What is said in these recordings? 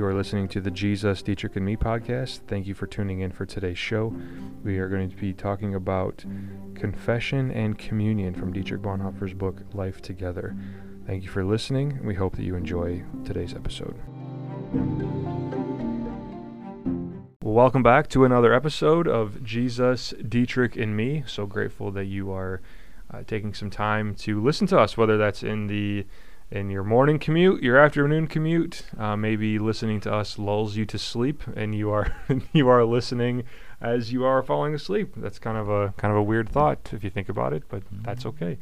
You are listening to the Jesus, Dietrich, and Me podcast. Thank you for tuning in for today's show. We are going to be talking about confession and communion from Dietrich Bonhoeffer's book, Life Together. Thank you for listening. We hope that you enjoy today's episode. Welcome back to another episode of Jesus, Dietrich, and Me. So grateful that you are uh, taking some time to listen to us, whether that's in the in your morning commute, your afternoon commute, uh, maybe listening to us lulls you to sleep, and you are you are listening as you are falling asleep. That's kind of a kind of a weird thought if you think about it, but mm-hmm. that's okay.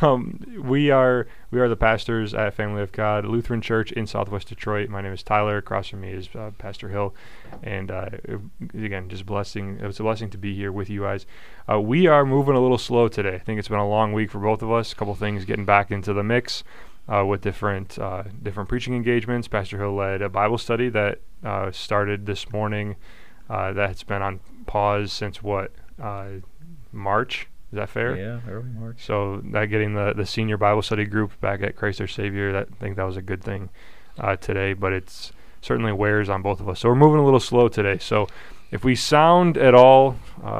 Um, we are we are the pastors at Family of God Lutheran Church in Southwest Detroit. My name is Tyler. Across from me is uh, Pastor Hill, and uh, again, just blessing. It's a blessing to be here with you guys. Uh, we are moving a little slow today. I think it's been a long week for both of us. A couple things getting back into the mix. Uh, with different uh, different preaching engagements. Pastor Hill led a Bible study that uh, started this morning. Uh, that's been on pause since what uh, March. Is that fair? Yeah, early March. So that getting the, the senior Bible study group back at Christ our Savior, that I think that was a good thing uh, today. But it's certainly wears on both of us. So we're moving a little slow today. So if we sound at all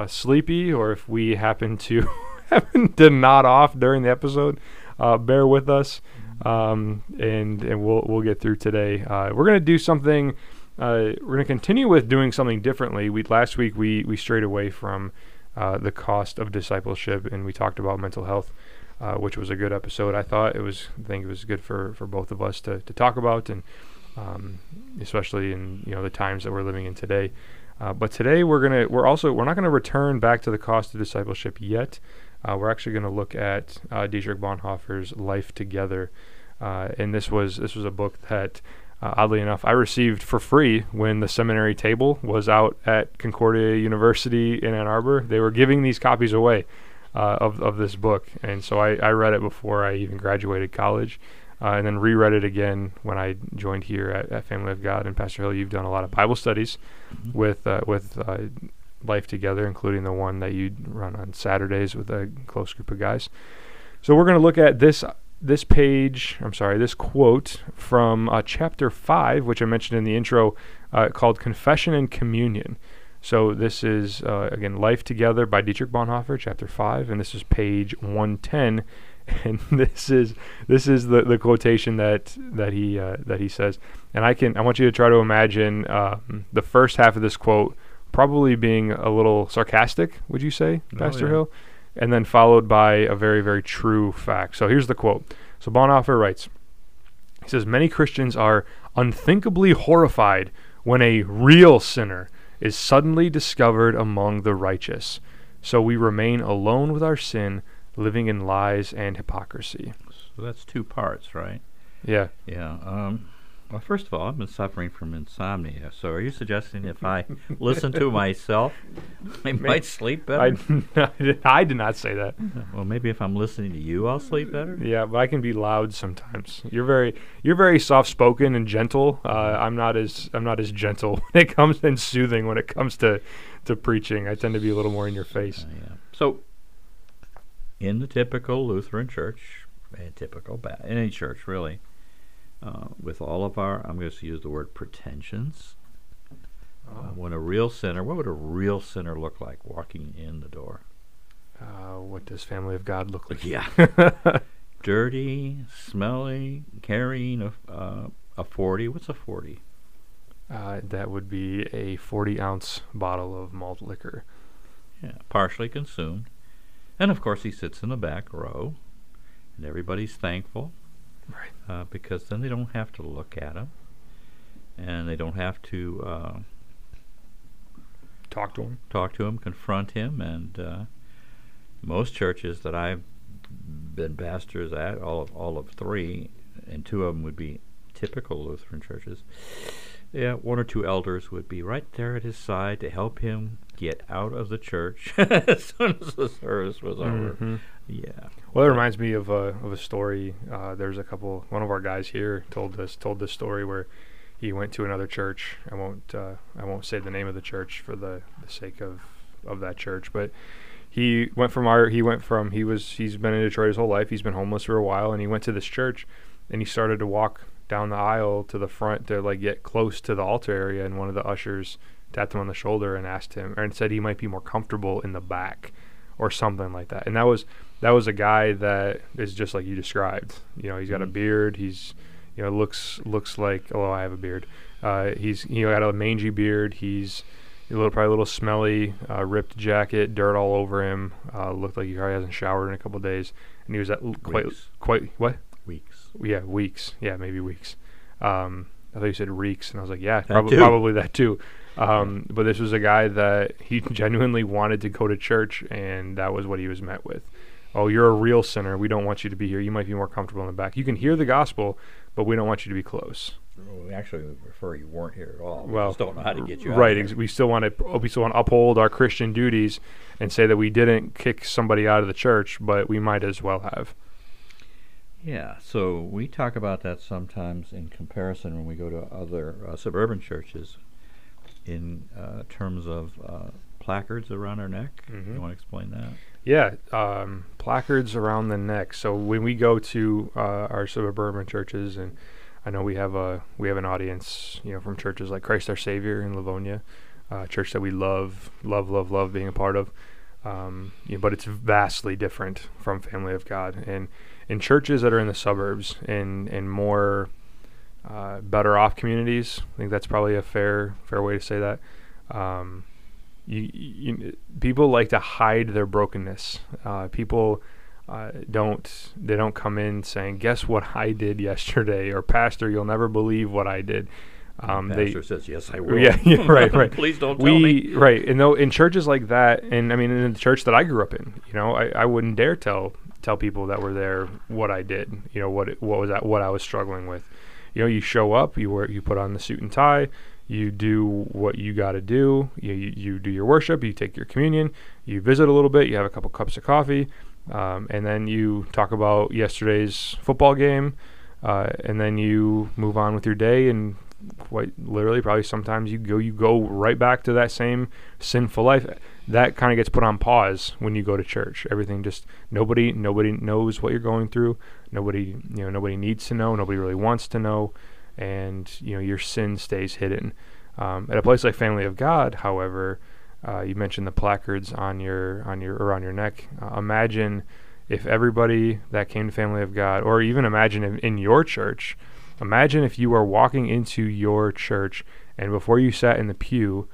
sleepy, or if we happen to happen to nod off during the episode, bear with us um, and and we'll we'll get through today. Uh, we're gonna do something. Uh, we're gonna continue with doing something differently. We last week we we strayed away from uh, the cost of discipleship, and we talked about mental health, uh, which was a good episode. I thought it was. I think it was good for for both of us to to talk about, and um, especially in you know the times that we're living in today. Uh, but today we're gonna we're also we're not gonna return back to the cost of discipleship yet. Uh, we're actually going to look at Dietrich Bonhoeffer's Life Together, uh, and this was this was a book that, uh, oddly enough, I received for free when the seminary table was out at Concordia University in Ann Arbor. They were giving these copies away uh, of of this book, and so I, I read it before I even graduated college. Uh, and then reread it again when I joined here at, at, Family of God. And Pastor Hill, you've done a lot of Bible studies mm-hmm. with with life together, including the one that you run on Saturdays with a close group of guys. So we're going to look at this this page. I'm sorry, this quote from uh, chapter five, which I mentioned in the intro, uh, called "Confession and Communion." So this is uh, again "Life Together" by Dietrich Bonhoeffer, chapter five, and this is page 110. And this is this is the, the quotation that that he uh, that he says. And I can I want you to try to imagine um, the first half of this quote probably being a little sarcastic, would you say, oh, Pastor yeah. Hill? And then followed by a very, very true fact. So here's the quote. So Bonhoeffer writes, he says, Many Christians are unthinkably horrified when a real sinner is suddenly discovered among the righteous. So we remain alone with our sin, living in lies and hypocrisy. So that's two parts, right? Yeah. Yeah. Um, well, first of all, I've been suffering from insomnia. So, are you suggesting if I listen to myself, I might sleep better? I, I did not say that. Well, maybe if I'm listening to you, I'll sleep better. Yeah, but I can be loud sometimes. You're very, you're very soft-spoken and gentle. Uh, I'm not as, I'm not as gentle when it comes and soothing when it comes to, to preaching. I tend to be a little more in your face. Uh, yeah. So, in the typical Lutheran church, typical ba- any church really uh, with all of our, I'm going to use the word pretensions. Uh, oh. when a real sinner, what would a real sinner look like walking in the door? Uh, what does Family of God look like? Yeah. Dirty, smelly, carrying a, uh, a 40. What's a 40? Uh, that would be a 40 ounce bottle of malt liquor. Yeah, partially consumed. And of course, he sits in the back row, and everybody's thankful Right. Uh, because then they don't have to look at him, and they don't have to uh, talk to him, talk to him, confront him, and uh, most churches that I've been pastors at, all of all of three, and two of them would be typical Lutheran churches. Yeah, one or two elders would be right there at his side to help him get out of the church as soon as the service was mm-hmm. over. Yeah. Well, it reminds me of a of a story. Uh, there's a couple. One of our guys here told us told this story where he went to another church. I won't uh, I won't say the name of the church for the, the sake of of that church, but he went from our he went from he was he's been in Detroit his whole life. He's been homeless for a while, and he went to this church, and he started to walk down the aisle to the front to like get close to the altar area, and one of the ushers tapped him on the shoulder and asked him, or said he might be more comfortable in the back, or something like that. And that was that was a guy that is just like you described. You know, he's got a Mhm. beard. He's you know looks looks like oh I have a beard. Uh, he's you know got a mangy beard. He's a little probably a little smelly, uh, ripped jacket, dirt all over him. Uh, looked like he probably hasn't showered in a couple days, and he was at l- quite Weeks. quite what Weeks. yeah weeks yeah maybe weeks. Um, I thought you said reeks, and I was like yeah prob- probably that too. Um, but this was a guy that he genuinely wanted to go to church, and that was what he was met with. Oh, you're a real sinner. We don't want you to be here. You might be more comfortable in the back. You can hear the gospel, but we don't want you to be close. Well, we actually prefer you weren't here at all. We Well, just don't know how to get you out. right. of Ex- here. we still want to we still want to uphold our Christian duties and say that we didn't kick somebody out of the church, but we might as well have. Yeah, so we talk about that sometimes in comparison when we go to other uh, suburban churches in uh, terms of uh, placards around our neck. Mhm. You want to explain that? Yeah, um, placards around the neck. So when we go to uh, our suburban churches, and I know we have a we have an audience, you know, from churches like Christ Our Savior in Livonia, uh, church that we love, love, love, love being a part of. Um, you know, but it's vastly different from Family of God, and in churches that are in the suburbs and and more uh, better off communities. I think that's probably a fair fair way to say that. Um, you, you people like to hide their brokenness. Uh, people uh, don't they don't come in saying, "Guess what I did yesterday?" or "Pastor, you'll never believe what I did." Um, they Pastor says, "Yes, I will." yeah, yeah, right, right. Please don't tell me. we right and though in churches like that and i mean in the church that i grew up in you know i, I wouldn't dare tell tell people that were there what i did you know what it, what was that what i was struggling with you know you show up you wear you put on the suit and tie you do what you got to do. You, you do your worship you take your communion you visit a little bit you have a couple cups of coffee um, and then you talk about yesterday's football game uh, and then you move on with your day and quite literally probably sometimes you go you go right back to that same sinful life that kind of gets put on pause when you go to church. Everything just nobody nobody knows what you're going through. Nobody you know nobody needs to know. Nobody really wants to know. And you know your sin stays hidden. Um, at a place like family of god however uh, you mentioned the placards on your on your around your neck. Uh, imagine if everybody that came to family of god or even imagine in, in your church Imagine if you were walking into your church and before you sat in the pew,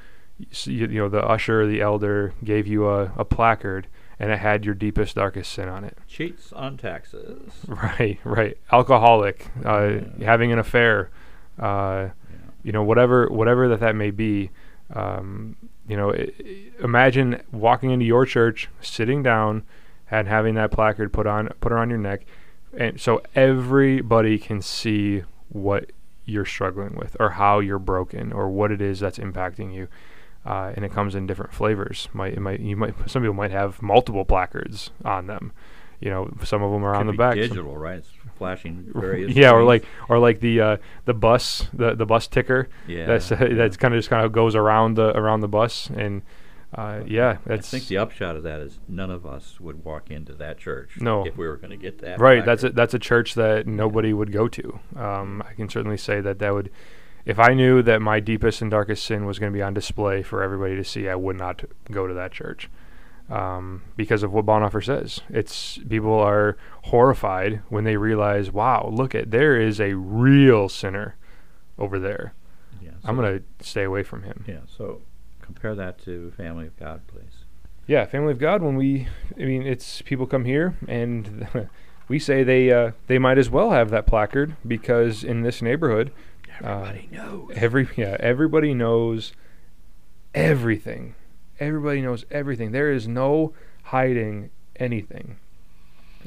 you, you know, the usher the elder gave you a, a placard and it had your deepest, darkest sin on it. Cheats on taxes. Right, right. Alcoholic, uh, Yeah. having an affair, uh, Yeah. you know, whatever, whatever that that may be. Um, you know, i i- imagine walking into your church, sitting down, and having that placard put on put around your neck, and so everybody can see what you're struggling with, or how you're broken, or what it is that's impacting you. Uh, and it comes in different flavors. Might it might you might some people might have multiple placards on them. You know, some of them are on the back. Digital, right? It's flashing various. yeah, or like or like the uh, the bus the the bus ticker yeah, that's uh, that's kind of just kind of goes around the around the bus and uh, yeah I think the upshot of that is none of us would walk into that church. No. if we were going to get that. right that's a, that's a church that nobody would go to um, I can certainly say that that would if I knew that my deepest and darkest sin was going to be on display for everybody to see I would not go to that church um, because of what Bonhoeffer says it's people are horrified when they realize wow look at there is a real sinner over there Yeah, I'm gonna stay away from him. Yeah, so compare that to Family of God, please. Yeah, Family of God. When we, I mean, it's people come here and we say they uh, they might as well have that placard because in this neighborhood, Everybody um, knows. every yeah everybody knows everything. Everybody knows everything. There is no hiding anything.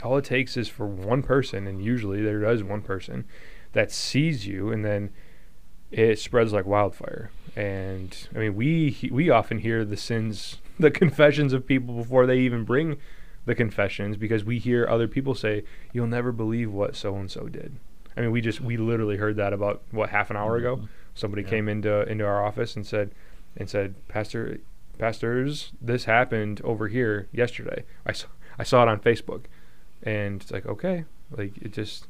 All it takes is for one person, and usually there is one person that sees you, and then it spreads like wildfire. And I mean, we we often hear the sins, the confessions of people before they even bring the confessions, because we hear other people say, "You'll never believe what so and so did." I mean, we just we literally heard that about what half an hour ago. Mhm. Somebody Yeah. came into into our office and said, and said, Pastor, pastors, this happened over here yesterday. I saw I saw it on Facebook, and it's like okay, like it just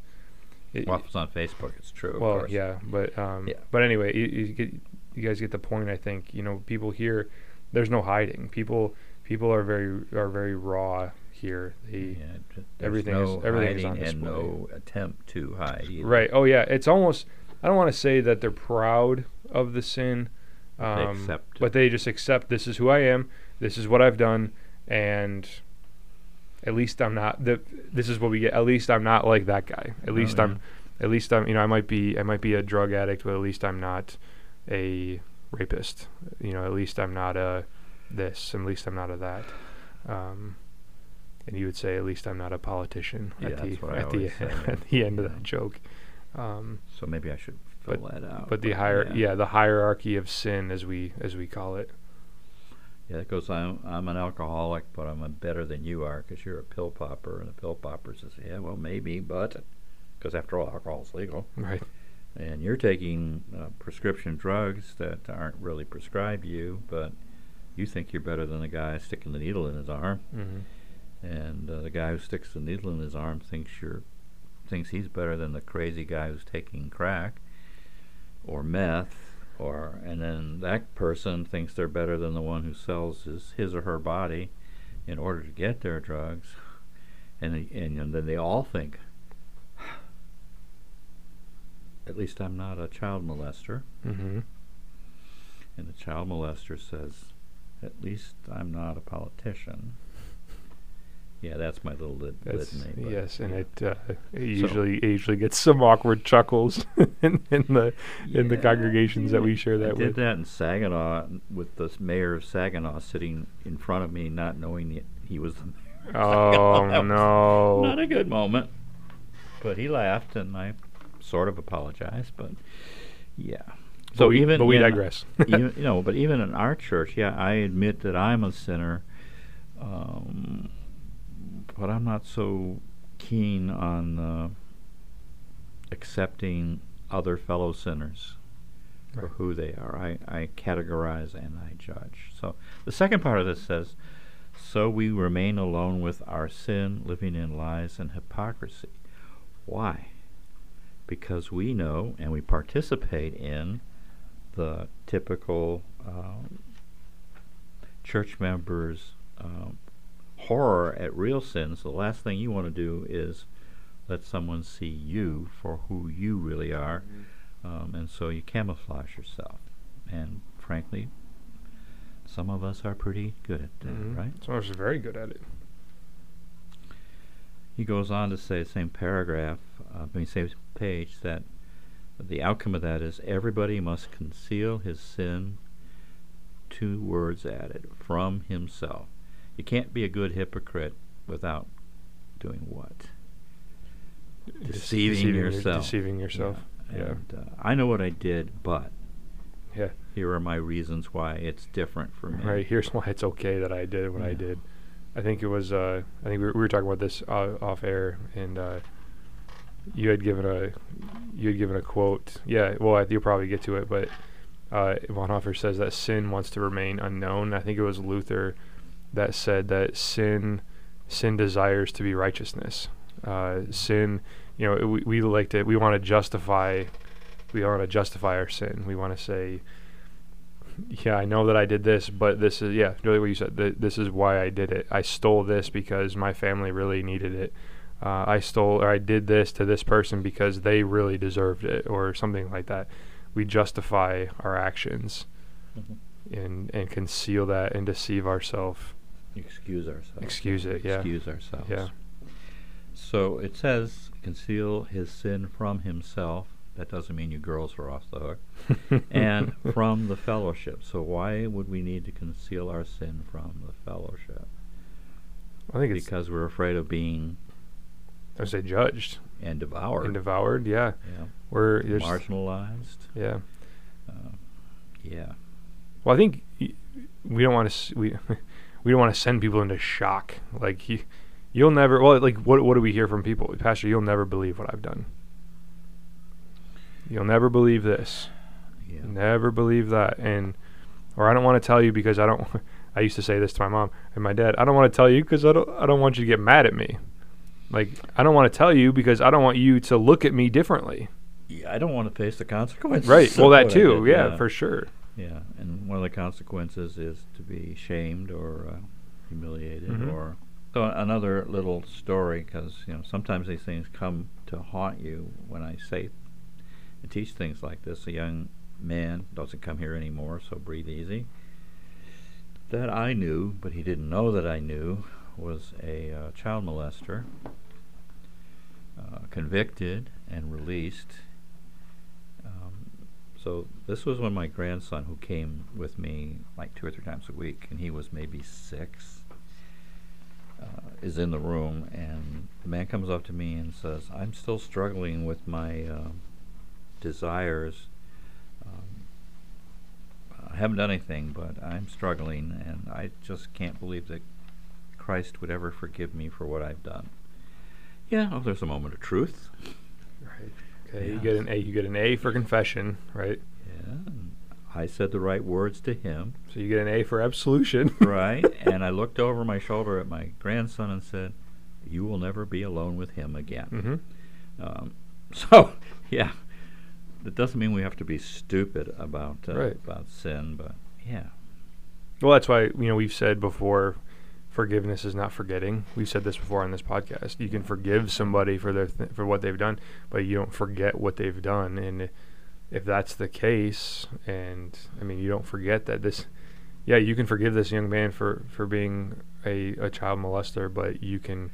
it- Well, if it's on Facebook, it's true. Of well, course. yeah, but um, Yeah. but anyway, you, you get you guys get the point. I think you know people here. There's no hiding. People people are very are very raw here. They Yeah, everything is- no everything is on and no attempt to hide. either. right. Oh yeah, it's almost. I don't want to say that they're proud of the sin, They um, accept but they just accept this is who I am. This is what I've done, and at least I'm not. The, this is what we get. At least I'm not like that guy. At Oh, least yeah. I'm. At least I'm. You know, I might be. I might be a drug addict, but at least I'm not a rapist. You know, at least I'm not a this. At least I'm not a that. Um, and you would say, at least I'm not a politician. Yeah, at the that's what I at the say, at the end of yeah. that joke. Um, So maybe I should fill that out. but the higher, yeah. the hierarchy of sin, as we as we call it. Yeah, it goes. I'm I'm an alcoholic, but I'm a better than you are because you're a pill popper, and the pill popper says, "Yeah, well, maybe, but because after all, alcohol's legal, Right. and you're taking uh, prescription drugs that aren't really prescribed you, but you think you're better than the guy sticking the needle in his arm, Mm-hmm. And uh, the guy who sticks the needle in his arm thinks you're thinks he's better than the crazy guy who's taking crack or meth." Or and then that person thinks they're better than the one who sells his his or her body in order to get their drugs, and and, and then they all think, at least I'm not a child molester, Mm-hmm. and the child molester says, at least I'm not a politician. Yeah, that's my little lit- That's, litany. yes, and yeah. it, uh, it usually it usually gets some awkward chuckles in, in the in the Yeah, congregations that we share I that did that in Saginaw with the mayor of Saginaw sitting in front of me, not knowing that he was the mayor. Oh. That was no! Not a good moment. But he laughed, and I sort of apologized. But yeah. But we- even but we digress. even, you know, but even in our church, yeah, I admit that I'm a sinner. Um, but I'm not so keen on uh, accepting other fellow sinners for who they are. I, I categorize and I judge. So the second part of this says, so we remain alone with our sin, living in lies and hypocrisy. Why? Because we know and we participate in the typical um, church members' um, horror at real sins. The last thing you want to do is let someone see you for who you really are, um, and so you camouflage yourself. And frankly, some of us are pretty good at that, Mhm. right? Some of us are very good at it. He goes on to say, same paragraph, uh, I mean, same page, that the outcome of that is everybody must conceal his sin, two words added, from himself. You can't be a good hypocrite without doing what? Dece- Deceiving yourself. Deceiving yourself. Yeah. Yeah. And, uh, I know what I did, but Yeah. here are my reasons why it's different for me. Right. Here's why it's okay that I did what I did. I think it was. Uh, I think we were, we were talking about this uh, off air, and uh, you had given a you had given a quote. Yeah. Well, I, you'll probably get to it, but uh, Bonhoeffer says that sin wants to remain unknown. I think it was Luther that said that sin sin desires to be righteousness. Uh, sin, you know, we, we like to we want to justify we want to justify our sin. We want to say, yeah, I know that I did this, but this is yeah, really what you said. Th- this is why I did it. I stole this because my family really needed it. Uh, I stole or I did this to this person because they really deserved it, or something like that. We justify our actions Mhm. and and conceal that and deceive ourselves. Excuse ourselves. Excuse it, yeah. Excuse ourselves. Yeah. So it says conceal his sin from himself. That doesn't mean you girls are off the hook. and from the fellowship. So why would we need to conceal our sin from the fellowship? I think it's Because we're afraid of being I would say judged and devoured. and devoured. Yeah, yeah. we're Marginalized. yeah. Uh, yeah. Well, I think y- we don't want to we we don't want to send people into shock. Like you, you'll never. Well, like what what do we hear from people, Pastor? You'll never believe what I've done. You'll never believe this. Yeah. Never believe that. And or I don't want to tell you because I don't. I used to say this to my mom and my dad. I don't want to tell you because I don't. I don't want you to get mad at me. Like I don't want to tell you because I don't want you to look at me differently. Yeah, I don't want to face the consequences. Right. Well, that too. did, Yeah, for sure. Yeah, and one of the consequences is to be shamed or uh, humiliated Mhm. or. So another little story, because you know sometimes these things come to haunt you when I say and teach things like this. A young man doesn't come here anymore, so breathe easy. That I knew, but he didn't know that I knew, was a uh, child molester, uh, convicted and released. So this was when my grandson, who came with me like two or three times a week, and he was maybe six, uh, is in the room, and the man comes up to me and says, "I'm still struggling with my uh, desires. Um, I haven't done anything, but I'm struggling, and I just can't believe that Christ would ever forgive me for what I've done." Yeah, oh, there's a moment of truth. Right. Okay. Yeah. You get an A. You get an A for confession, right? Yeah, I said the right words to him. So you get an A for absolution. right? and I looked over my shoulder at my grandson and said, "You will never be alone with him again." hmm Um, so, yeah, that doesn't mean we have to be stupid about uh, Right. about sin, but yeah, Well, that's why you know we've said before, forgiveness is not forgetting. We've said this before on this podcast. You can forgive somebody for their th- for what they've done, but you don't forget what they've done. And if that's the case, and I mean, you don't forget that this, yeah, you can forgive this young man for for being a, a child molester, but you can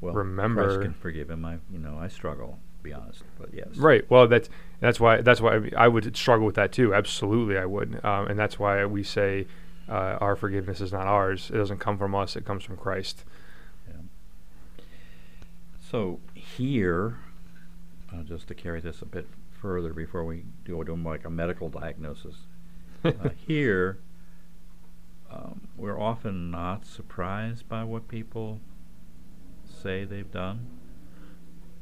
well, Remember- Christ can forgive him. I, you know, I struggle, to be honest, but yes, Right. Well, that's that's why that's why I, mean, I would struggle with that too. Absolutely, I would, um, and that's why we say uh, our forgiveness is not ours. It doesn't come from us. It comes from Christ. Yeah. So here, uh, just to carry this a bit further before we do, like a medical diagnosis, uh, here um, we're often not surprised by what people say they've done,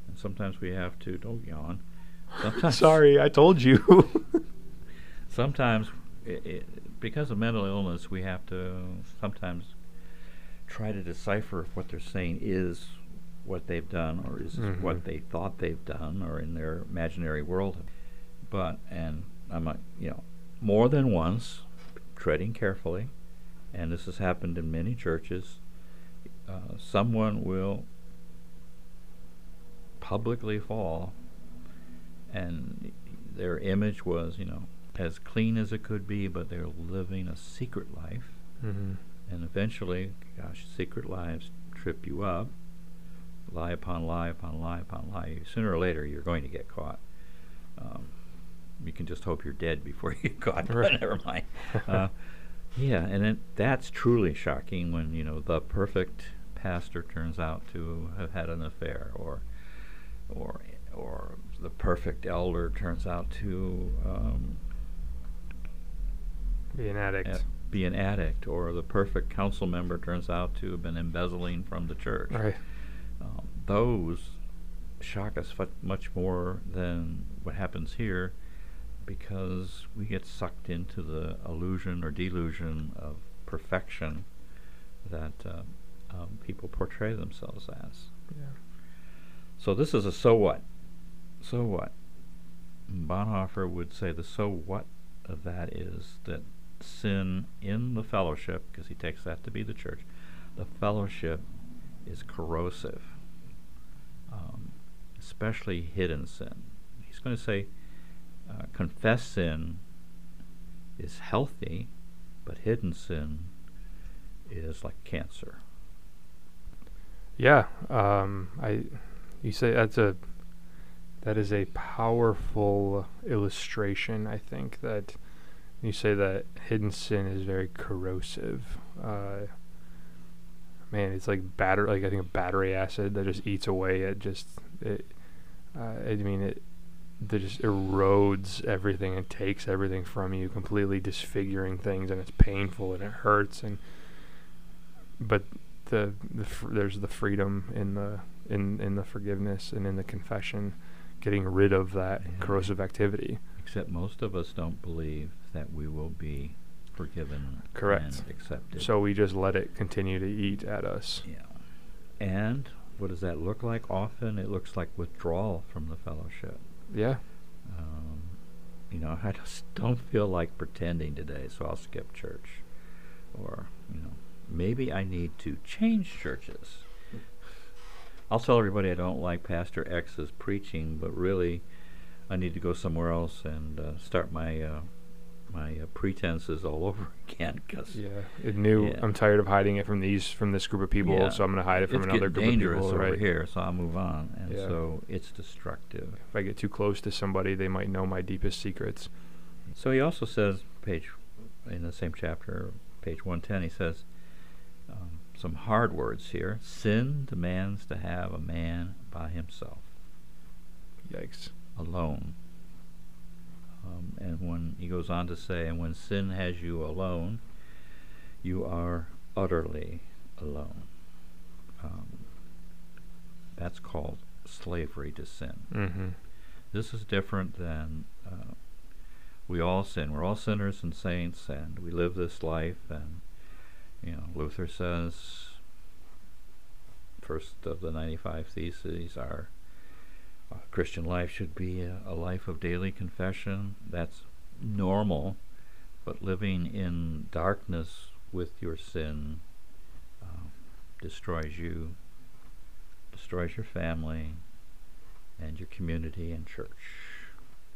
and sometimes we have to. Don't yawn. Sometimes, Sorry, I told you. sometimes i i because of mental illness, we have to sometimes try to decipher if what they're saying is what they've done or is Mhm. what they thought they've done or in their imaginary world. But and I'm a, you know more than once treading carefully, and this has happened in many churches. Uh, someone will publicly fall, and their image was, you know, as clean as it could be, but they're living a secret life, hmm and eventually, gosh, secret lives trip you up, lie upon lie upon lie upon lie. Sooner or later, you're going to get caught. Um, you can just hope you're dead before you get caught. Right. never mind. Uh, yeah, and it, that's truly shocking when you know the perfect pastor turns out to have had an affair, or or or the perfect elder turns out to um, Be an addict. uh, be an addict, or the perfect council member turns out to have been embezzling from the church. Right. Um, those shock us much more than what happens here because we get sucked into the illusion or delusion of perfection that uh, um, people portray themselves as. Yeah. So this is a so what. So what? Bonhoeffer would say the so what of that is that sin in the fellowship, because he takes that to be the church, the fellowship is corrosive, um, especially hidden sin. He's going to say uh, confessed sin is healthy, but hidden sin is like cancer. Yeah. Um, I. You say that's a. That is a powerful illustration. I think that you say that hidden sin is very corrosive. Uh, man, it's like batter. Like I think of battery acid that just eats away at just it. Uh, I mean it. That just erodes everything and takes everything from you, completely disfiguring things, and it's painful and it hurts. And but the, the fr- there's the freedom in the in in the forgiveness and in the confession, getting rid of that Yeah. corrosive activity. Except most of us don't believe that we will be forgiven Correct. and accepted. So we just let it continue to eat at us. yeah. And what does that look like? Often it looks like withdrawal from the fellowship. Yeah. Um, you know, I just don't feel like pretending today, so I'll skip church. Or, you know, maybe I need to change churches. I'll tell everybody I don't like Pastor X's preaching, but really I need to go somewhere else and uh, start my uh, my uh, pretenses all over again. Cause Yeah. It knew Yeah. I'm tired of hiding it from these from this group of people, Yeah. so I'm going to hide it from it's another group of people. over Right. here, so I'll move on. And Yeah. so it's destructive. If I get too close to somebody, they might know my deepest secrets. So he also says, page in the same chapter, page 110, he says um, some hard words here. Sin demands to have a man by himself, Yikes. alone. Um, and when he goes on to say, and when sin has you alone, you are utterly alone. Um, that's called slavery to sin. Mm-hmm. This is different than uh, we all sin. We're all sinners and saints, and we live this life. And you know, Luther says, first of the ninety-five theses, our uh, Christian life should be a, a life of daily confession. That's normal, but living in darkness with your sin uh, destroys you, destroys your family, and your community and church.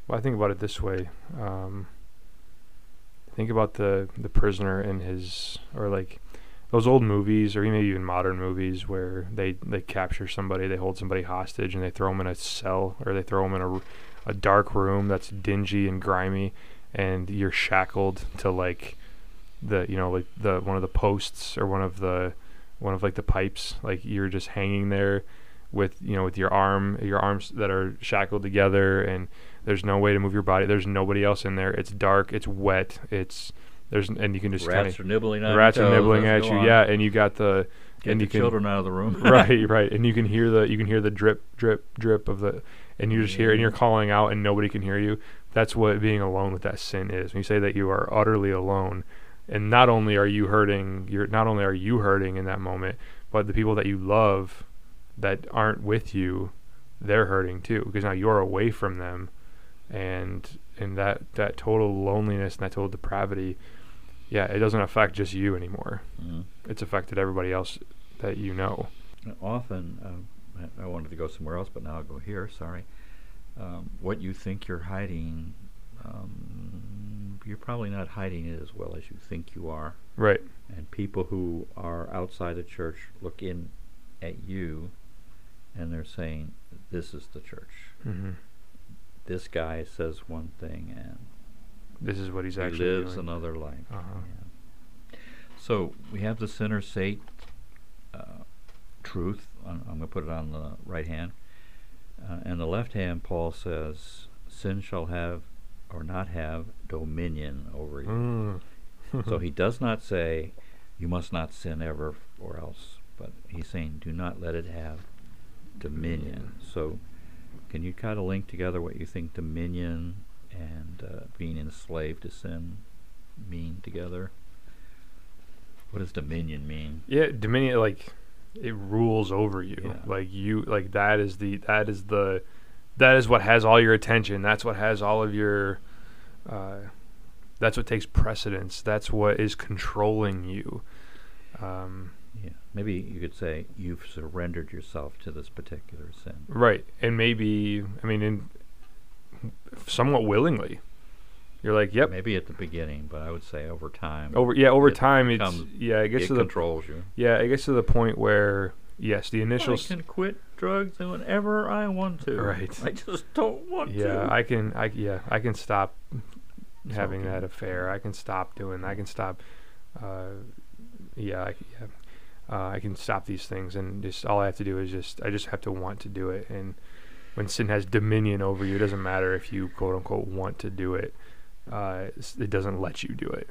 Well, I think about it this way. Um, think about the the prisoner and his, or like those old movies, or maybe even modern movies, where they they capture somebody, they hold somebody hostage, and they throw them in a cell, or they throw them in a, a dark room that's dingy and grimy, and you're shackled to like the you know like the one of the posts or one of the one of like the pipes, like you're just hanging there with you know with your arm your arms that are shackled together and there's no way to move your body. There's nobody else in there. It's dark. It's wet. It's there's and you can just Rats of are nibbling on rats are nibbling at you. on. yeah and you got the Get and the you can children out of the room. right right. And you can hear the you can hear the drip drip drip of the and you just hear and you're calling out and nobody can hear you. That's what being alone with that sin is. When you say that you are utterly alone and not only are you hurting you're not only are you hurting in that moment but the people that you love that aren't with you they're hurting too because now you're away from them. And and that that total loneliness and that total depravity yeah it doesn't affect just you anymore Mhm. it's affected everybody else that you know Often, um, I, wanted to go somewhere else, but now I'll go here. Sorry. Um, what you think you're hiding, um, you're probably not hiding it as well as you think you are. right And people who are outside the church look in at you, and they're saying, "This is the church." hmm This guy says one thing, and this is what he's he actually lives doing. another life. Uh-huh. Yeah. So we have the sinner sate uh, truth. I'm, I'm going to put it on the right hand. Uh, and the left hand, Paul says, sin shall have or not have dominion over you. Mm. so he does not say, you must not sin ever or else, but he's saying, do not let it have dominion. So can you kind of link together what you think dominion and uh, being enslaved to sin mean together? What does dominion mean? Yeah, dominion like it rules over you. Yeah. Like you like that is the that is the that is what has all your attention. That's what has all of your uh that's what takes precedence. That's what is controlling you. Um Yeah, maybe you could say you've surrendered yourself to this particular sin. right. And maybe I mean in somewhat willingly. You're like, yep. Maybe at the beginning, but I would say over time. Over yeah, over it time it's yeah, it gets it to the controls you. yeah, it gets to the point where yes, the initial I can quit drugs whenever I want to. Right. I just don't want yeah to. i can i yeah i can stop It's having okay. that affair i can stop doing i can stop uh yeah I, yeah uh, i can stop these things and just all i have to do is just i just have to want to do it and when sin has dominion over you it doesn't matter if you quote unquote want to do it uh it doesn't let you do it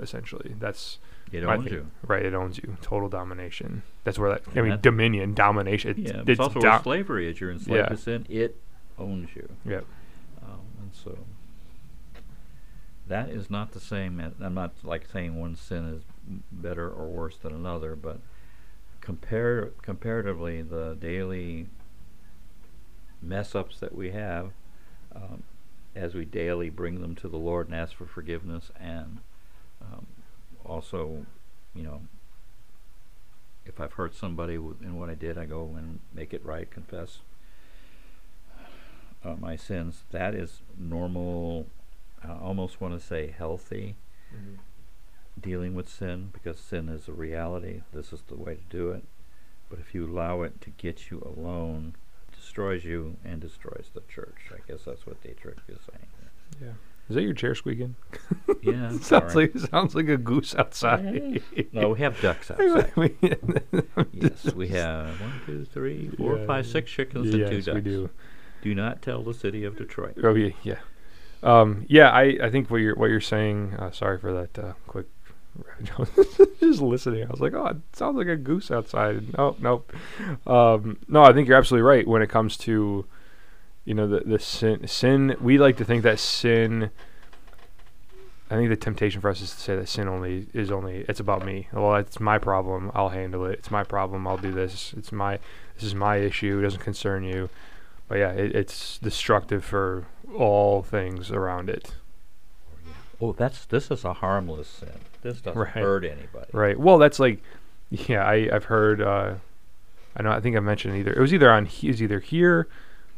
essentially that's it owns you. right it owns you total domination that's where that i mean that- dominion domination it's, Yeah, it's it's also do- slavery is. You're enslaved Yeah. to sin. It owns you. Yep. Um, and so that is not the same. as- I'm not like saying one sin is better or worse than another, but compare comparatively the daily mess ups that we have um, as we daily bring them to the Lord and ask for forgiveness and um, also you know if I've hurt somebody in what I did I go and make it right confess uh, my sins that is normal I almost want to say healthy dealing with sin because sin is a reality. This is the way to do it. But if you allow it to get you alone, destroys you and destroys the church. I guess that's what Dietrich is saying. Yeah. Is that your chair squeaking? Yeah, sounds alright. like sounds like a goose outside. No, we have ducks outside. yes, yes, we have one, two, three, four, Yeah. five, six chickens and two ducks. we do. Do not tell the city of Detroit. Oh yeah, yeah, um, yeah. I, I think what you're what you're saying. Uh, sorry for that uh, quick. just listening, I was like, oh, it sounds like a goose outside. No, nope. Um, no, I think you're absolutely right when it comes to, you know, the the sin. Sin. We like to think that sin. I think the temptation for us is to say that sin only is only it's about me. Well, it's my problem. I'll handle it. It's my problem. I'll do this. It's my this is my issue. It doesn't concern you. But yeah, it, it's destructive for all things around it. Oh, that's this is a harmless sin. This doesn't Right. hurt anybody. Right. Well, that's like, yeah, I I've heard. Uh, I know. I think I mentioned either. It was either on. He, it was either here,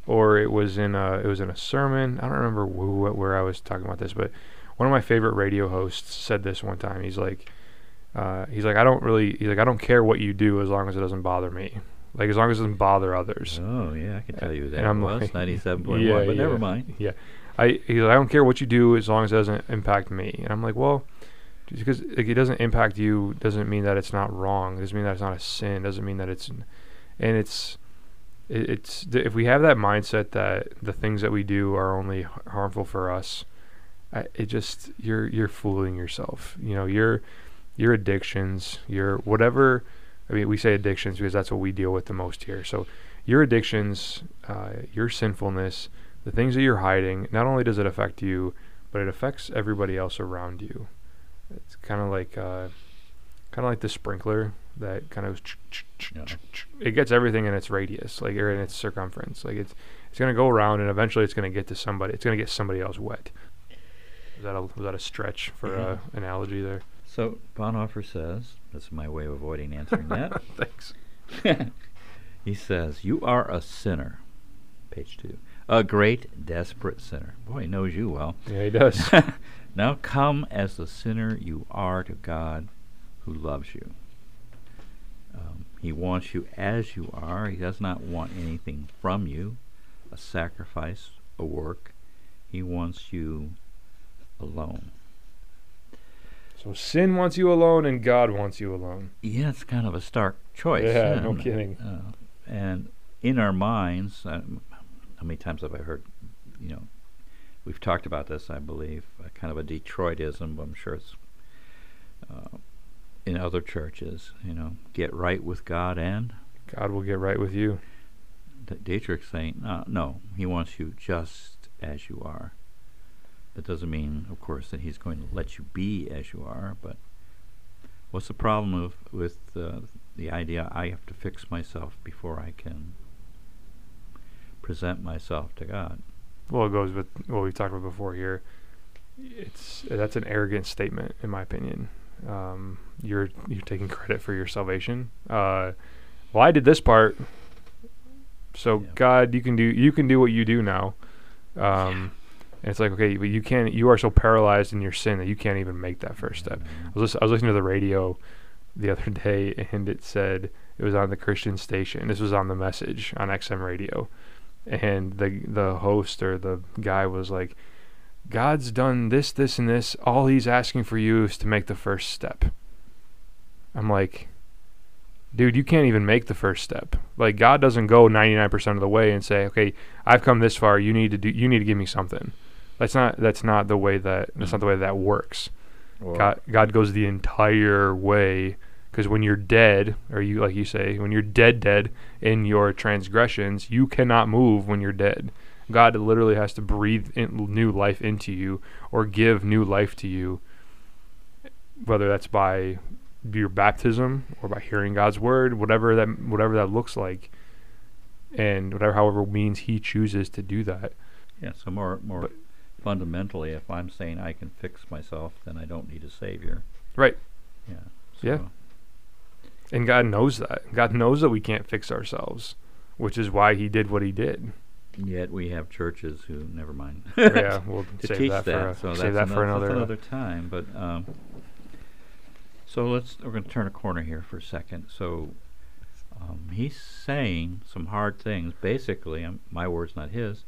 or it was in a. It was in a sermon. I don't remember who, where I was talking about this, but one of my favorite radio hosts said this one time. He's like, uh, he's like, I don't really. He's like, I don't care what you do as long as it doesn't bother me. Like as long as it doesn't bother others. Oh yeah, I can tell you And that I'm was like- ninety-seven point Yeah, one, but never mind. Yeah, I he's like, I don't care what you do as long as it doesn't impact me. And I'm like, well, just because like, it doesn't impact you doesn't mean that it's not wrong. It doesn't mean that it's not a sin. It Doesn't mean that it's, and it's, it, it's th- if we have that mindset that the things that we do are only harmful for us, I, it just you're you're fooling yourself. You know, your your addictions, your whatever. I mean, we say addictions because that's what we deal with the most here. So your addictions, uh, your sinfulness, the things that you're hiding, not only does it affect you, but it affects everybody else around you. It's kind of like uh, kind of like the sprinkler that kind of Yeah. it gets everything in its radius, like or in its circumference. Like it's it's gonna go around and eventually it's gonna get to somebody. It's gonna get somebody else wet. Is that a was that a stretch for Yeah. uh, analogy there? So Bonhoeffer says, "This is my way of avoiding answering that." Thanks. he says, "You are a sinner." Page two. A great, desperate sinner. Boy, he knows you well. Yeah, he does. now come as the sinner you are to God, who loves you. Um, he wants you as you are. He does not want anything from you, a sacrifice, a work. He wants you alone. so sin wants you alone, and God wants you alone. Yeah, it's kind of a stark choice. Yeah, no kidding. Uh, and in our minds, um, how many times have I heard, you know, we've talked about this, I believe, uh, kind of a Detroitism, but I'm sure it's uh, in other churches, you know, get right with God and God will get right with you. D- Dietrich's saying, no, no, he wants you just as you are. That doesn't mean, of course, that he's going to let you be as you are, but what's the problem of, with uh, the idea I have to fix myself before I can present myself to God? Well, it goes with what we've talked about before here. It's that's an arrogant statement, in my opinion. Um, you're you're taking credit for your salvation. Uh, well, I did this part, so Yeah. God, you can do you can do what you do now. Um, and it's like okay, but you can't. You are so paralyzed in your sin that you can't even make that first step. I was, lis- I was listening to the radio the other day, and it said it was on the Christian station. This was on the message on XM radio, and the the host or the guy was like, "God's done this, this, and this. All He's asking for you is to make the first step." I'm like, dude, you can't even make the first step. Like God doesn't go 99% of the way and say, "Okay, I've come this far. You need to do. You need to give me something." That's not. That's not the way that. That's not the way that works. Or- God, God goes the entire way because when you're dead, or you like you say, when you're dead, dead in your transgressions, you cannot move when you're dead. God literally has to breathe in new life into you or give new life to you, whether that's by your baptism or by hearing God's word, whatever that whatever that looks like, and whatever however means He chooses to do that. Yeah. So more more But- fundamentally, if I'm saying I can fix myself, then I don't need a savior. Right. Yeah. Yeah. And God knows that. God knows that we can't fix ourselves, which is why He did what He did. Yet we have churches who never mind. yeah, we'll to save teach that, that. for a, so save that for another. another time. But um, so let's we're going to turn a corner here for a second. So um, he's saying some hard things. Basically, um, my words, not his.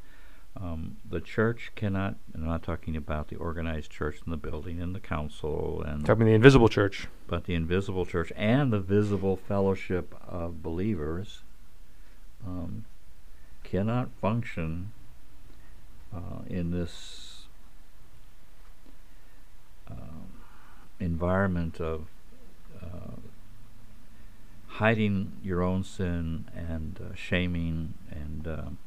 Um, the church cannot. And I'm not talking about the organized church in the building and the council and Talking the invisible church. but the invisible church and the visible fellowship of believers um, cannot function uh, in this um, environment of uh, hiding your own sin and uh, shaming and um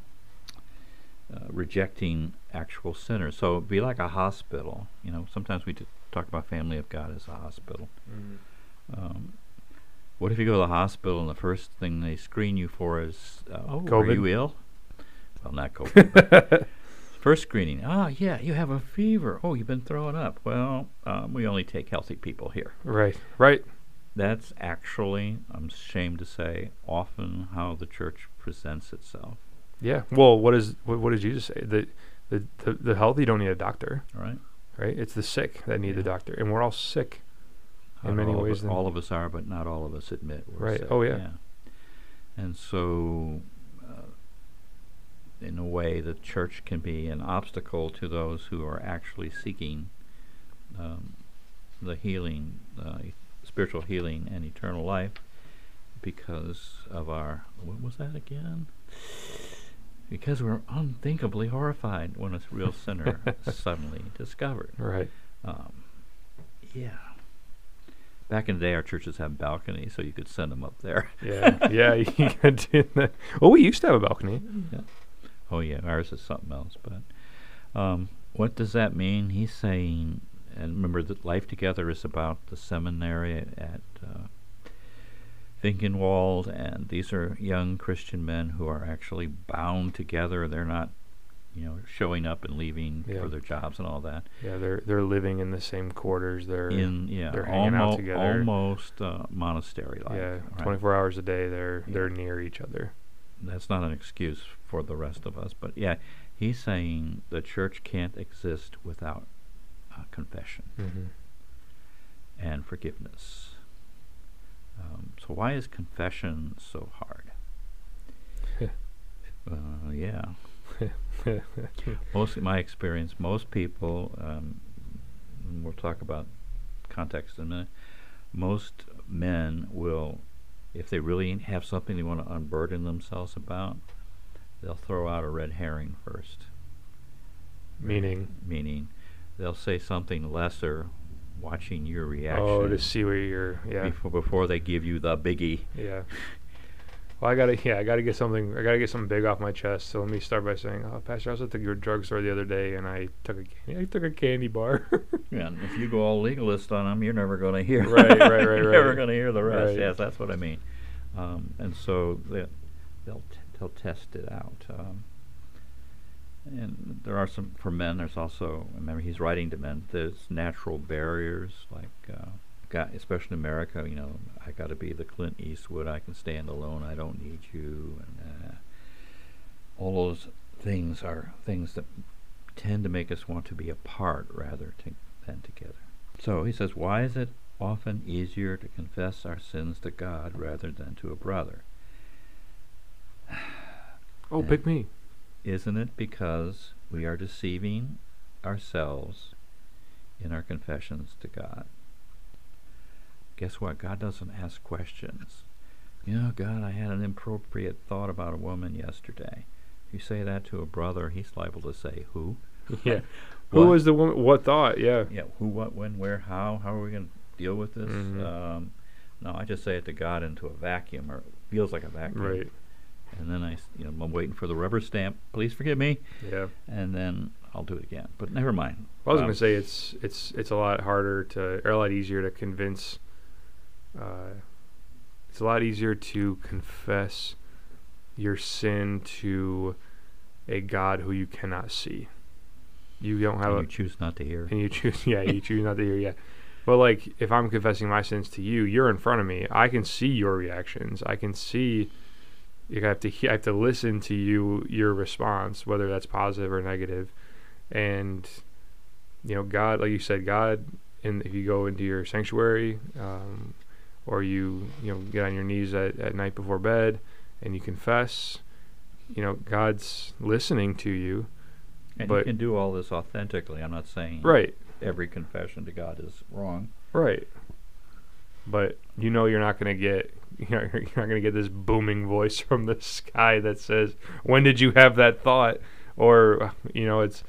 uh, rejecting actual sinners. So it'd be like a hospital. You know, sometimes we t- talk about family of God as a hospital. Um, what if you go to the hospital and the first thing they screen you for is, uh, oh, are COVID. you ill? Well, not COVID. first screening. Ah, yeah, you have a fever. Oh, you've been throwing up. Well, um, we only take healthy people here. Right. Right. That's actually, I'm ashamed to say, often how the church presents itself. Yeah. Well, what is what, what did Jesus say? The, the the the healthy don't need a doctor, right. right? It's the sick that need the doctor, and we're all sick. In many all ways Of, all of us are, but not all of us admit we're Right. sick. Oh, yeah. And so, uh, in a way, the church can be an obstacle to those who are actually seeking um, the healing, uh, spiritual healing, and eternal life because of our. What was that again? Because we're unthinkably horrified when a real sinner suddenly discovered. Right. Um, yeah. Back in the day, our churches had balconies, so you could send them up there. Yeah. yeah. You can do that. Oh, we used to have a balcony. yeah. Oh yeah, ours is something else. But um, what does that mean? He's saying, and remember that life together is about the seminary at uh, Finkenwalde, and these are young Christian men who are actually bound together. They're not, you know, showing up and leaving Yeah. for their jobs and all that. Yeah. They're they're living in the same quarters. They're in yeah, they're hanging out together. almost uh, monastery like. yeah. right? 24 hours a day. They're Yeah. they're near each other. That's not an excuse for the rest of us, but yeah, he's saying the church can't exist without uh, confession Mm-hmm. and forgiveness. Um, so why is confession so hard? uh, yeah, most in my experience, most people, um, and we'll talk about context in a minute. Most men will, if they really have something they want to unburden themselves about, they'll throw out a red herring first. Meaning. Meaning, they'll say something lesser, watching your reaction. Oh, to see where you're. Yeah. Before, before they give you the biggie. Yeah. Well, I gotta, yeah, I gotta get something. I gotta get something big off my chest. So let me start by saying, oh, Pastor, I was at the drugstore the other day, and I took a, candy, I took a candy bar. Yeah, and if you go all legalist on them, you're never going to hear. Right, right, right, you're never right. going to hear the rest. Right. Yes, that's what I mean. Um, and so they, they'll t- they'll test it out. Um, and there are some for men. There's also remember he's writing to men. There's natural barriers like. Uh, Got, especially in America, you know, I got to be the Clint Eastwood. I can stand alone. I don't need you, and uh, all those things are things that tend to make us want to be apart rather to, than together. So he says, why is it often easier to confess our sins to God rather than to a brother? oh, pick me. Isn't it because we are deceiving ourselves in our confessions to God? Guess what? God doesn't ask questions. You know, God, I had an inappropriate thought about a woman yesterday. If you say that to a brother, he's liable to say, Who? Yeah. Who was the woman? What thought? Yeah. Yeah, who, what, when, where, how? How are we going to deal with this? Mhm. Um, no, I just say it to God into a vacuum, or it feels like a vacuum. Right. And then I, you know, I'm waiting for the rubber stamp. Please forgive me. Yeah. And then I'll do it again. But never mind. I was Um, gonna say it's it's it's a lot harder to or a lot easier to convince uh, it's a lot easier to confess your sin to a God who you cannot see. You don't have And a you choose not to hear. and you choose yeah you choose not to hear yeah but like if i'm confessing my sins to you you're in front of me i can see your reactions i can see you have to I have to listen to you your response whether that's positive or negative and you know god like you said god and if you go into your sanctuary um, or you you know get on your knees at, at night before bed and you confess you know god's listening to you And but- you can do all this authentically. I'm not saying right every confession to God is wrong. Right. But you know you're not going to get you're not, you're not going to get this booming voice from the sky that says, "When did you have that thought?" Or you know, it's.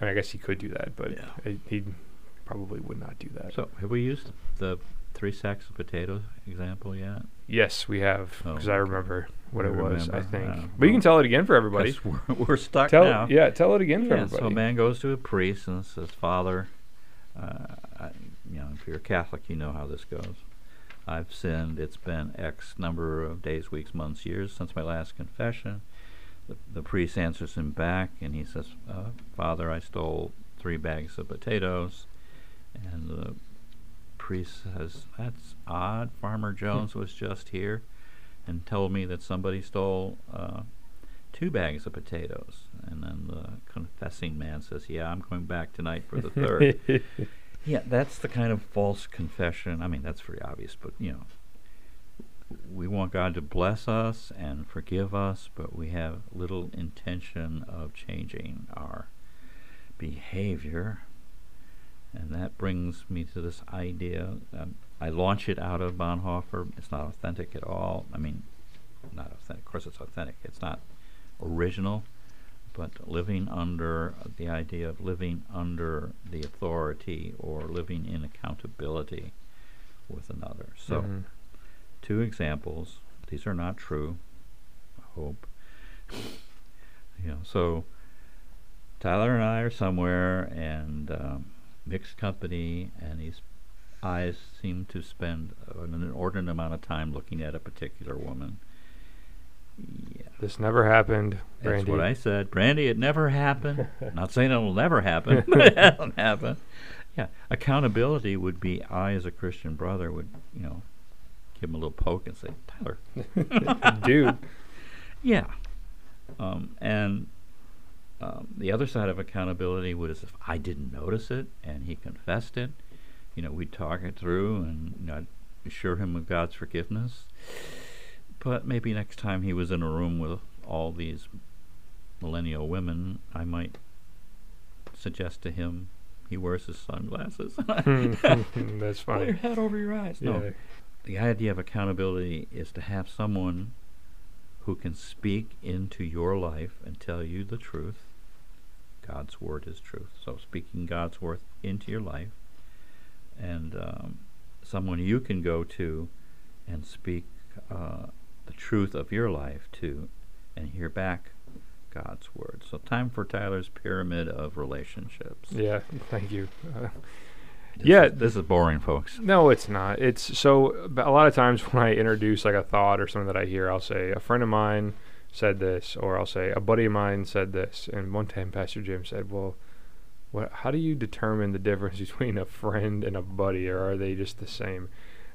I, mean, I guess he could do that, but Yeah. he, he probably would not do that. So have we used the three sacks of potatoes example yet? yes, we have Oh, because I remember what it was. I think, Oh, but you can tell it again for everybody. We're, we're stuck Tell now. yeah, tell it again for everybody. so a man goes to a priest and says, "Father, uh, I, you know, if you're a Catholic, you know how this goes. I've sinned. It's been X number of days, weeks, months, years since my last confession." The, the priest answers him back, and he says, uh, "Father, I stole three bags of potatoes." And the priest says, "That's odd. Farmer Jones was just here, and told me that somebody stole." Uh, two bags of potatoes. And then the confessing man says, Yeah, I'm going back tonight for the third. yeah, that's the kind of false confession. I mean, that's very obvious, but you know, we want God to bless us and forgive us, but we have little intention of changing our behavior. And that brings me to this idea. Um, I launch it out of Bonhoeffer. It's not authentic at all. I mean, not authentic. Of course, it's authentic. It's not original, but living under the idea of living under the authority or living in accountability with another. So, Mhm. two examples. These are not true. I hope. you know, so Tyler and I are somewhere and um, mixed company, and his eyes seem to spend an inordinate amount of time looking at a particular woman. Yeah, this never happened, Brandy. that's what I said. Brandy, it never happened. Not saying it'll never happen, but it hasn't happened. Yeah, accountability would be I, as a Christian brother, would you know give him a little poke and say, Tyler, Dude. yeah. Um, and um, the other side of accountability was if I didn't notice it and he confessed it, you know, we'd talk it through and you know, I'd assure him of God's forgiveness. But maybe next time he was in a room with all these millennial women, I might suggest to him he wears his sunglasses. That's Pull your head over your eyes. No, Yeah. the idea of accountability is to have someone who can speak into your life and tell you the truth. God's word is truth. So speaking God's word into your life, and um, someone you can go to and speak uh, the truth of your life to, and hear back God's word. So time for Tyler's pyramid of relationships. Yeah. Thank you. Uh, This Yeah. is- this is boring, folks. No, it's not. It's so a lot of times when I introduce like a thought or something that I hear, I'll say a friend of mine said this, or I'll say a buddy of mine said this. And one time, Pastor Jim said, "Well, what? How do you determine the difference between a friend and a buddy, or are they just the same?"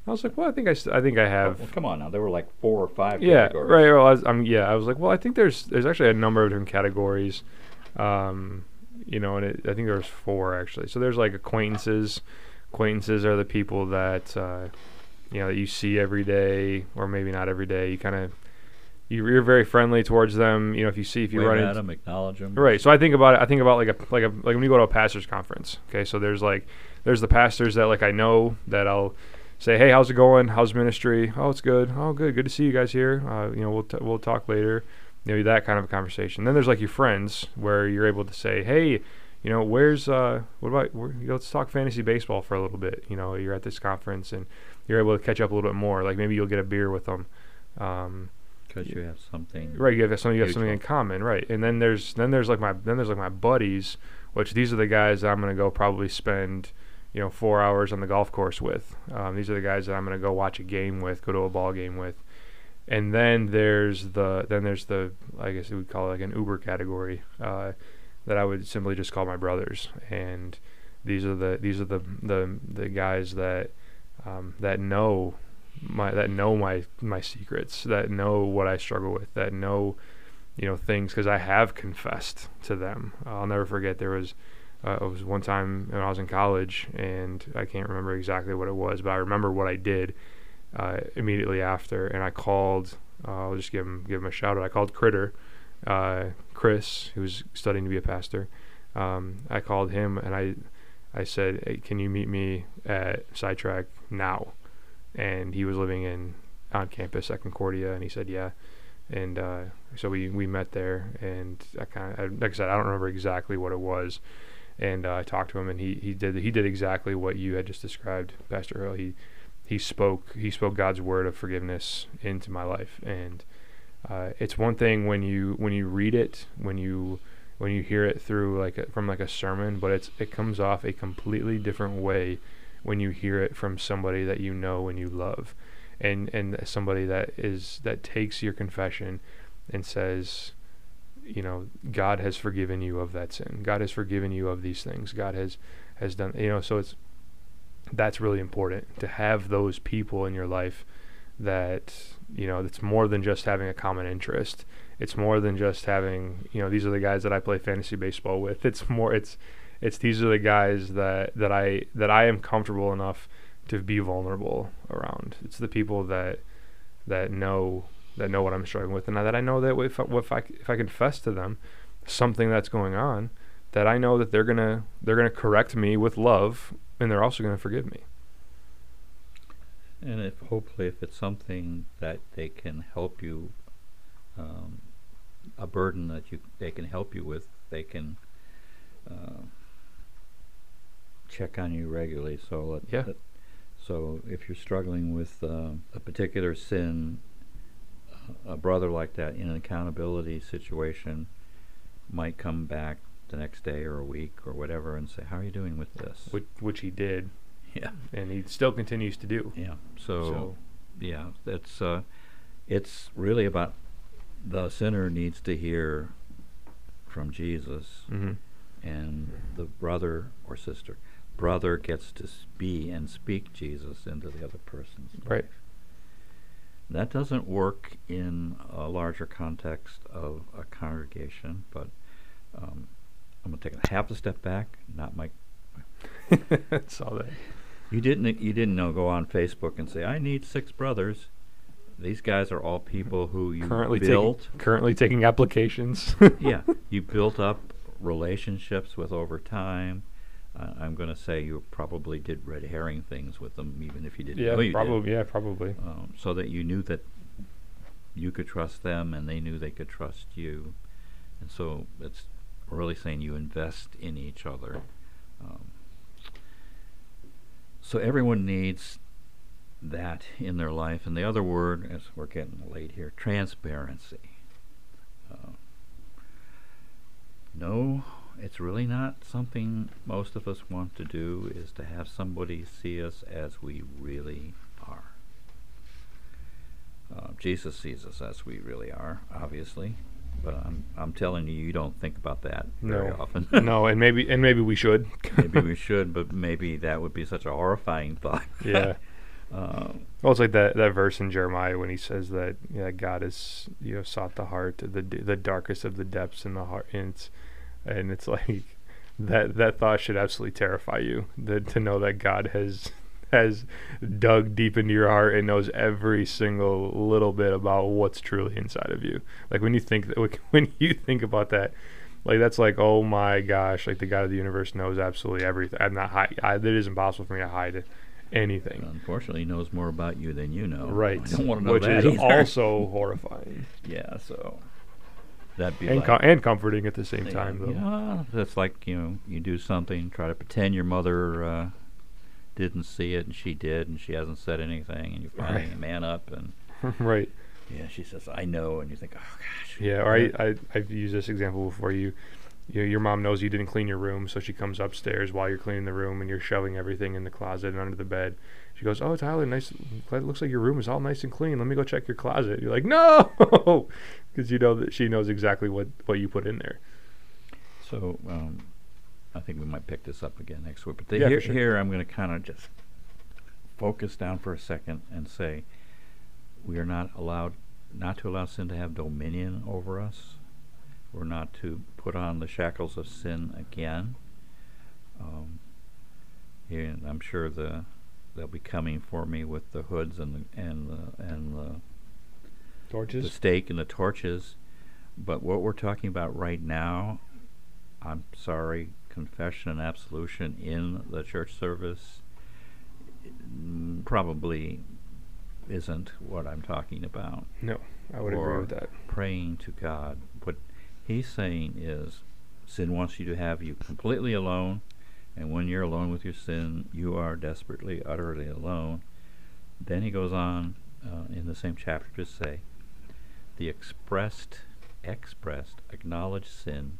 I was like, "Well, I think I, st- I think I have." Well, come on now. There were like four or five yeah, categories. right. Well, I was, um, yeah, I was like, well, I think there's there's actually a number of different categories, um, you know, and it, I think there's four actually. So there's like acquaintances. Acquaintances are the people that uh, you know that you see every day, or maybe not every day. You kind of you, you're very friendly towards them. You know, if you see if you Wave run at into them, acknowledge them. Right. So I think about it. I think about like a like a like when you go to a pastors conference. Okay. So there's like there's the pastors that like I know that I'll say, hey, how's it going? How's ministry? Oh, it's good. Oh, good. Good to see you guys here. Uh, you know, we'll t- we'll talk later. You know, that kind of a conversation. Then there's like your friends where you're able to say, hey, you know, where's uh, what about where, you know, let's talk fantasy baseball for a little bit. You know, you're at this conference and you're able to catch up a little bit more. Like maybe you'll get a beer with them. Um, because you have something. Right, you have something you have something in common, right? And then there's then there's like my then there's like my buddies, which these are the guys that I'm gonna go probably spend, you know, four hours on the golf course with. Um, these are the guys that I'm going to go watch a game with, go to a ball game with. And then there's the then there's the I guess we would call it like an Uber category uh, that I would simply just call my brothers. And these are the these are the the the guys that um, that know my that know my my secrets, that know what I struggle with, that know you know things because I have confessed to them. I'll never forget there was uh, it was one time when I was in college and I can't remember exactly what it was, but I remember what I did uh, immediately after, and I called. Uh, I'll just give him give him a shout out. I called Critter, uh, Chris, who's studying to be a pastor. Um, I called him and I I said, hey, "Can you meet me at Sidetrack now?" And he was living in on campus at Concordia, and he said, "Yeah." And uh, so we, we met there, and I kind of like I said, I don't remember exactly what it was, and uh, I talked to him, and he, he did he did exactly what you had just described, Pastor Hill. He he spoke he spoke God's word of forgiveness into my life, and uh, it's one thing when you when you read it, when you when you hear it through like a, from like a sermon, but it's it comes off a completely different way when you hear it from somebody that you know and you love and and somebody that is that takes your confession and says you know God has forgiven you of that sin. God has forgiven you of these things. God has has done you know so it's that's really important to have those people in your life that you know it's more than just having a common interest. It's more than just having you know these are the guys that I play fantasy baseball with. It's more it's it's these are the guys that that I that I am comfortable enough to be vulnerable around. It's the people that that know that know what I'm struggling with, and that I know that if I, if I if I confess to them something that's going on, that I know that they're gonna they're gonna correct me with love, and they're also gonna forgive me. And if hopefully if it's something that they can help you, um, a burden that you they can help you with, they can. Uh, check on you regularly. So let, yeah. Let, so if you're struggling with uh, a particular sin, a brother like that in an accountability situation might come back the next day or a week or whatever and say, "How are you doing with this?" Which, which he did. Yeah. And he still continues to do. Yeah. So, so. yeah, that's uh, it's really about the sinner needs to hear from Jesus, mm-hmm. and the brother or sister brother gets to be and speak Jesus into the other person's life. right. life. That doesn't work in a larger context of a congregation, but um, I'm going to take a half a step back. Not my. Saw that. You didn't. You didn't know. Go on Facebook and say, "I need six brothers." These guys are all people who you currently built. Taking, currently taking applications. yeah, you built up relationships with over time uh, I'm going to say you probably did red herring things with them, even if you didn't yeah, know you probably, did. Yeah, probably. Um, so that you knew that you could trust them, and they knew they could trust you, and so it's really saying you invest in each other. Um, so everyone needs that in their life, and the other word, as we're getting late here, transparency. Uh, no it's really not something most of us want to do is to have somebody see us as we really are. Uh, Jesus sees us as we really are, obviously, but I'm I'm telling you, you don't think about that very no. often. no, and maybe and maybe we should. maybe we should, but maybe that would be such a horrifying thought. yeah. Uh, well, it's like that, that verse in Jeremiah when he says that yeah, God has you know sought the heart, the the darkest of the depths in the heart, and it's and it's like that that thought should absolutely terrify you that to know that God has has dug deep into your heart and knows every single little bit about what's truly inside of you. Like when you think that, when you think about that, like that's like oh my gosh, like the God of the universe knows absolutely everything. I'm not hide. I, it is impossible for me to hide anything. Unfortunately, he knows more about you than you know. Right. I don't want to know Which that is either. also horrifying. Yeah. So That'd be and like, com- and comforting at the same yeah, time, though. Yeah, that's like you know, you do something, try to pretend your mother uh, didn't see it, and she did, and she hasn't said anything, and you finally Right. man up, and right. yeah, she says, "I know," and you think, "Oh gosh." Yeah. Or I, I I've used this example before. You you your mom knows you didn't clean your room, so she comes upstairs while you're cleaning the room and you're shoving everything in the closet and under the bed. She goes, "Oh, Tyler, nice. It looks like your room is all nice and clean. Let me go check your closet." You're like, "No," because you know that she knows exactly what what you put in there. So um, I think we might pick this up again next week. But the, Yeah, here, sure. here I'm going to kind of just focus down for a second and say we are not allowed not to allow sin to have dominion over us. We're not to put on the shackles of sin again. Um, and I'm sure the they'll be coming for me with the hoods and the and the and the the stake and the torches. But what we're talking about right now, I'm sorry, confession and absolution in the church service probably isn't what I'm talking about. No, I would agree with that. Praying to God. What he's saying is sin wants you to have you completely alone, and when you're alone with your sin, you are desperately, utterly alone. Then he goes on uh, in the same chapter to say, the expressed, expressed, acknowledged sin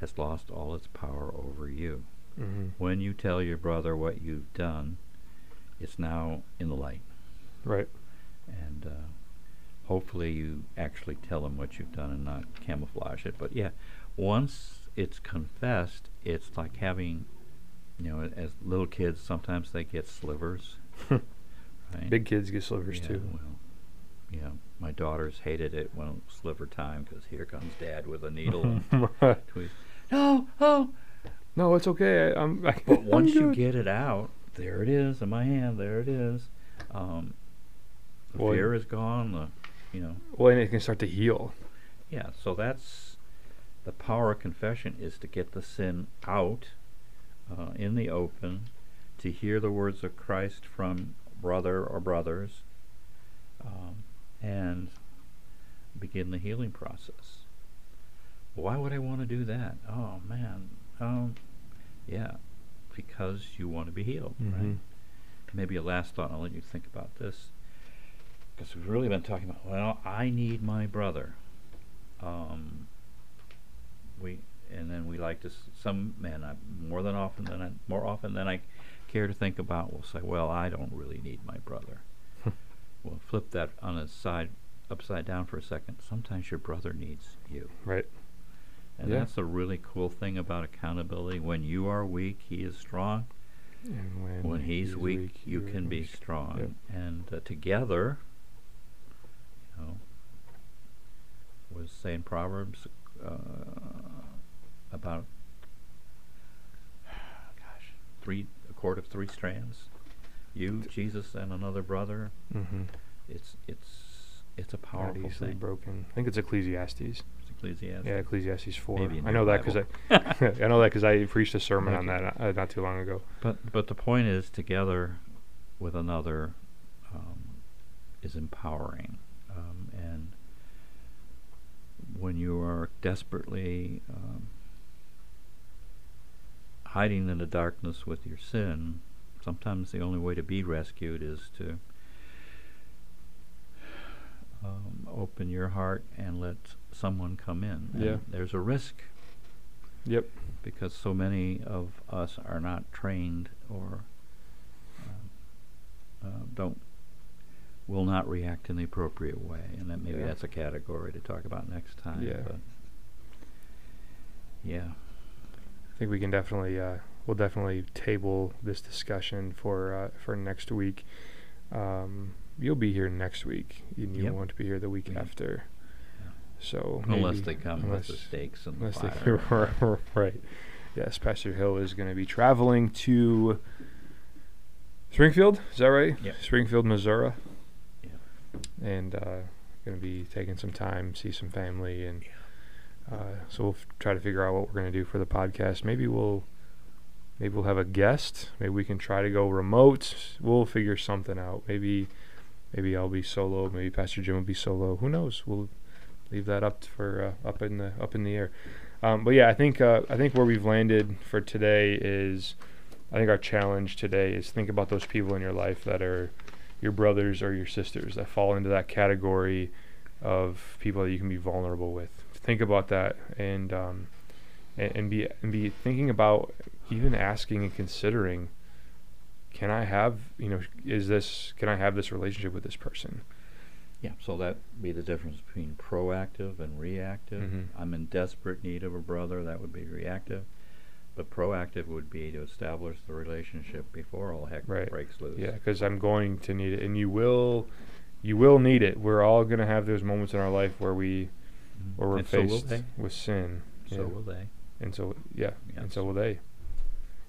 has lost all its power over you. hmm When you tell your brother what you've done, it's now in the light Right. and uh, hopefully you actually tell him what you've done and not camouflage it. But yeah, once it's confessed, it's like having, you know, as little kids, sometimes they get slivers. right? Big kids get slivers yeah, too. Well, yeah, my daughters hated it when it was sliver time because here comes dad with a needle. and twist. No, oh. no, it's okay. I, I'm. I, But once you get it out, there it is in my hand. There it is. Um, the Well, fear is gone. The, you know, well, and it can start to heal. Yeah, so that's the power of confession is to get the sin out uh, in the open, to hear the words of Christ from brother or brothers, um, and begin the healing process. Why would I want to do that? Oh man, um, yeah, because you want to be healed, Mhm. right? Maybe a last thought. I'll let you think about this because we've really been talking about. Well, I need my brother. Um, we and then we like to. s- Some men, I, more than often than I, more often than I care to think about, will say, "Well, I don't really need my brother." Well, flip that on its side, upside down for a second. Sometimes your brother needs you, Right. and Yeah. that's a really cool thing about accountability. When you are weak, he is strong And when, when he's, weak, you can be weak. strong, Yep. and uh, together, you know, was saying Proverbs uh, about gosh, three a cord of three strands. You, Jesus, and another brother. Mm-hmm. It's it's it's a powerful easily thing. broken. I think it's Ecclesiastes. It's Ecclesiastes. Yeah, Ecclesiastes four. Maybe I know that because I, I know that because I preached a sermon on that uh, not too long ago. But but the point is, together with another, um, is empowering, um, and when you are desperately um, hiding in the darkness with your sin, sometimes the only way to be rescued is to um, open your heart and let someone come in. And Yeah. there's a risk Yep. because so many of us are not trained or um, uh, don't will not react in the appropriate way, and that maybe Yeah. that's a category to talk about next time. Yeah. But yeah. I think we can definitely uh, we'll definitely table this discussion for uh, for next week. Um, you'll be here next week, and you Yep. won't be here the week We- after. So Unless they come unless, with the stakes and the unless they fire. right. Yes, Pastor Hill is going to be traveling to Springfield. Is that right? Yep. Springfield, Missouri, Yeah. and uh, going to be taking some time, see some family, and uh, so we'll f- try to figure out what we're going to do for the podcast. Maybe we'll maybe we'll have a guest. Maybe we can try to go remote. We'll figure something out. Maybe maybe I'll be solo. Maybe Pastor Jim will be solo. Who knows? We'll leave that up for uh, up in the up in the air. Um, but yeah, I think uh, I think where we've landed for today is I think our challenge today is think about those people in your life that are your brothers or your sisters that fall into that category of people that you can be vulnerable with. Think about that and um, and, and be and be thinking about even asking and considering can I have you know is this can I have this relationship with this person Yeah, so that be the difference between proactive and reactive. Mhm. I'm in desperate need of a brother, that would be reactive. But proactive would be to establish the relationship before all heck Right. breaks loose. yeah because I'm going to need it and you will you will need it we're all going to have those moments in our life where we Mhm. where we're and faced they. with sin So yeah. will they. and so yeah and so will they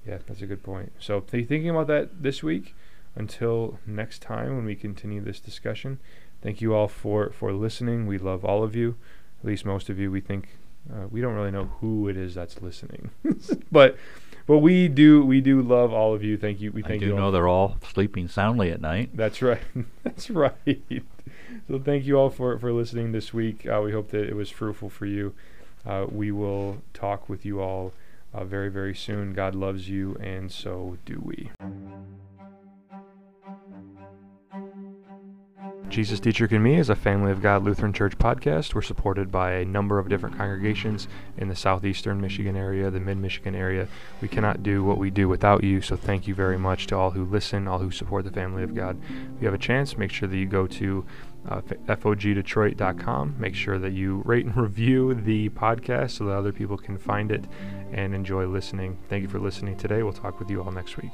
yeah that's a good point. So be thinking about that this week? Until next time when we continue this discussion thank you all for for listening. We love all of you. At least most of you. We think uh, we don't really know who it is that's listening. But but we do we do love all of you. Thank you we thank I do you know all. they're all sleeping soundly at night. that's right. That's right. So thank you all for for listening this week. Uh, we hope that it was fruitful for you. Uh, we will talk with you all uh, very very soon god loves you and so do we Jesus Dietrich and Me is a Family of God Lutheran Church podcast. We're supported by a number of different congregations in the southeastern Michigan area, the mid Michigan area. We cannot do what we do without you, so thank you very much to all who listen, all who support the Family of God. If you have a chance, make sure that you go to uh, fogdetroit.com. Make sure that you rate and review the podcast so that other people can find it and enjoy listening. Thank you for listening today. We'll talk with you all next week.